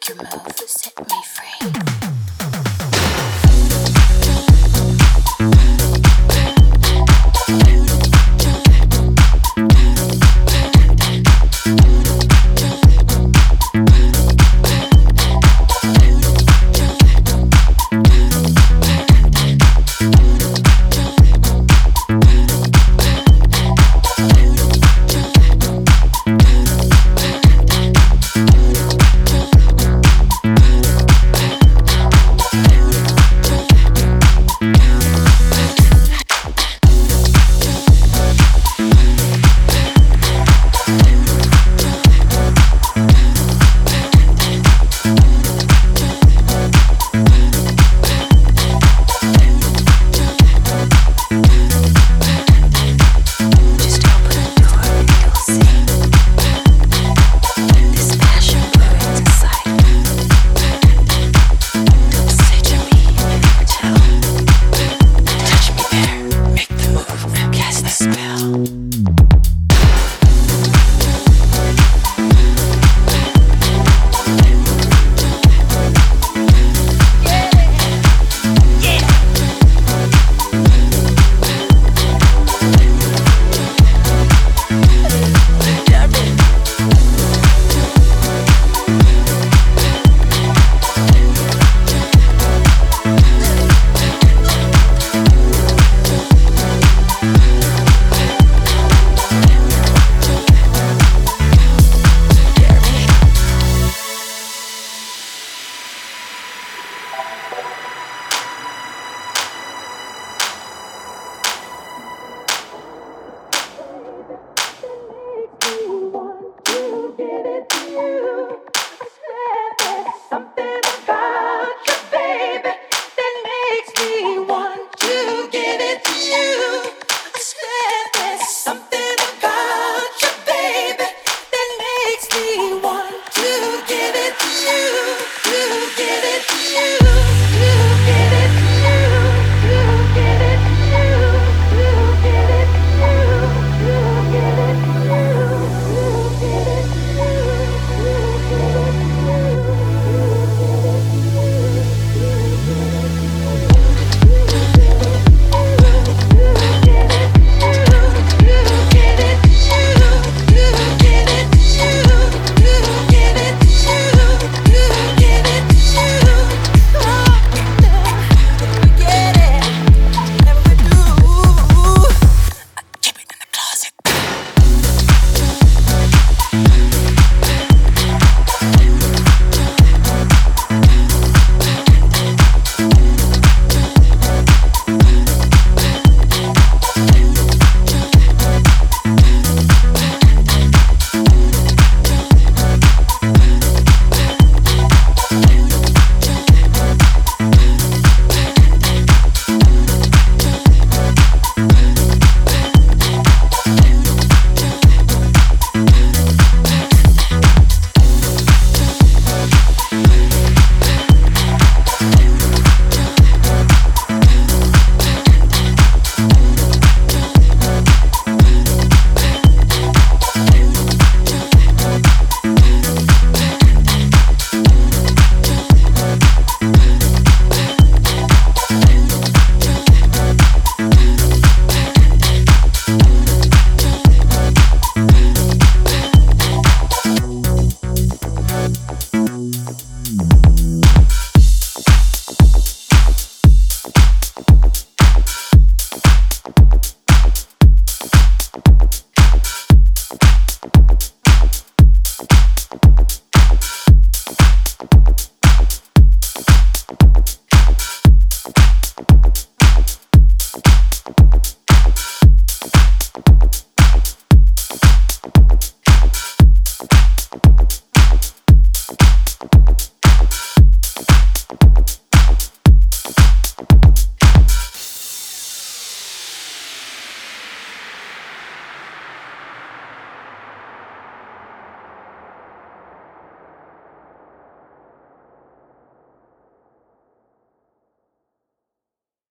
Make your move, set me free.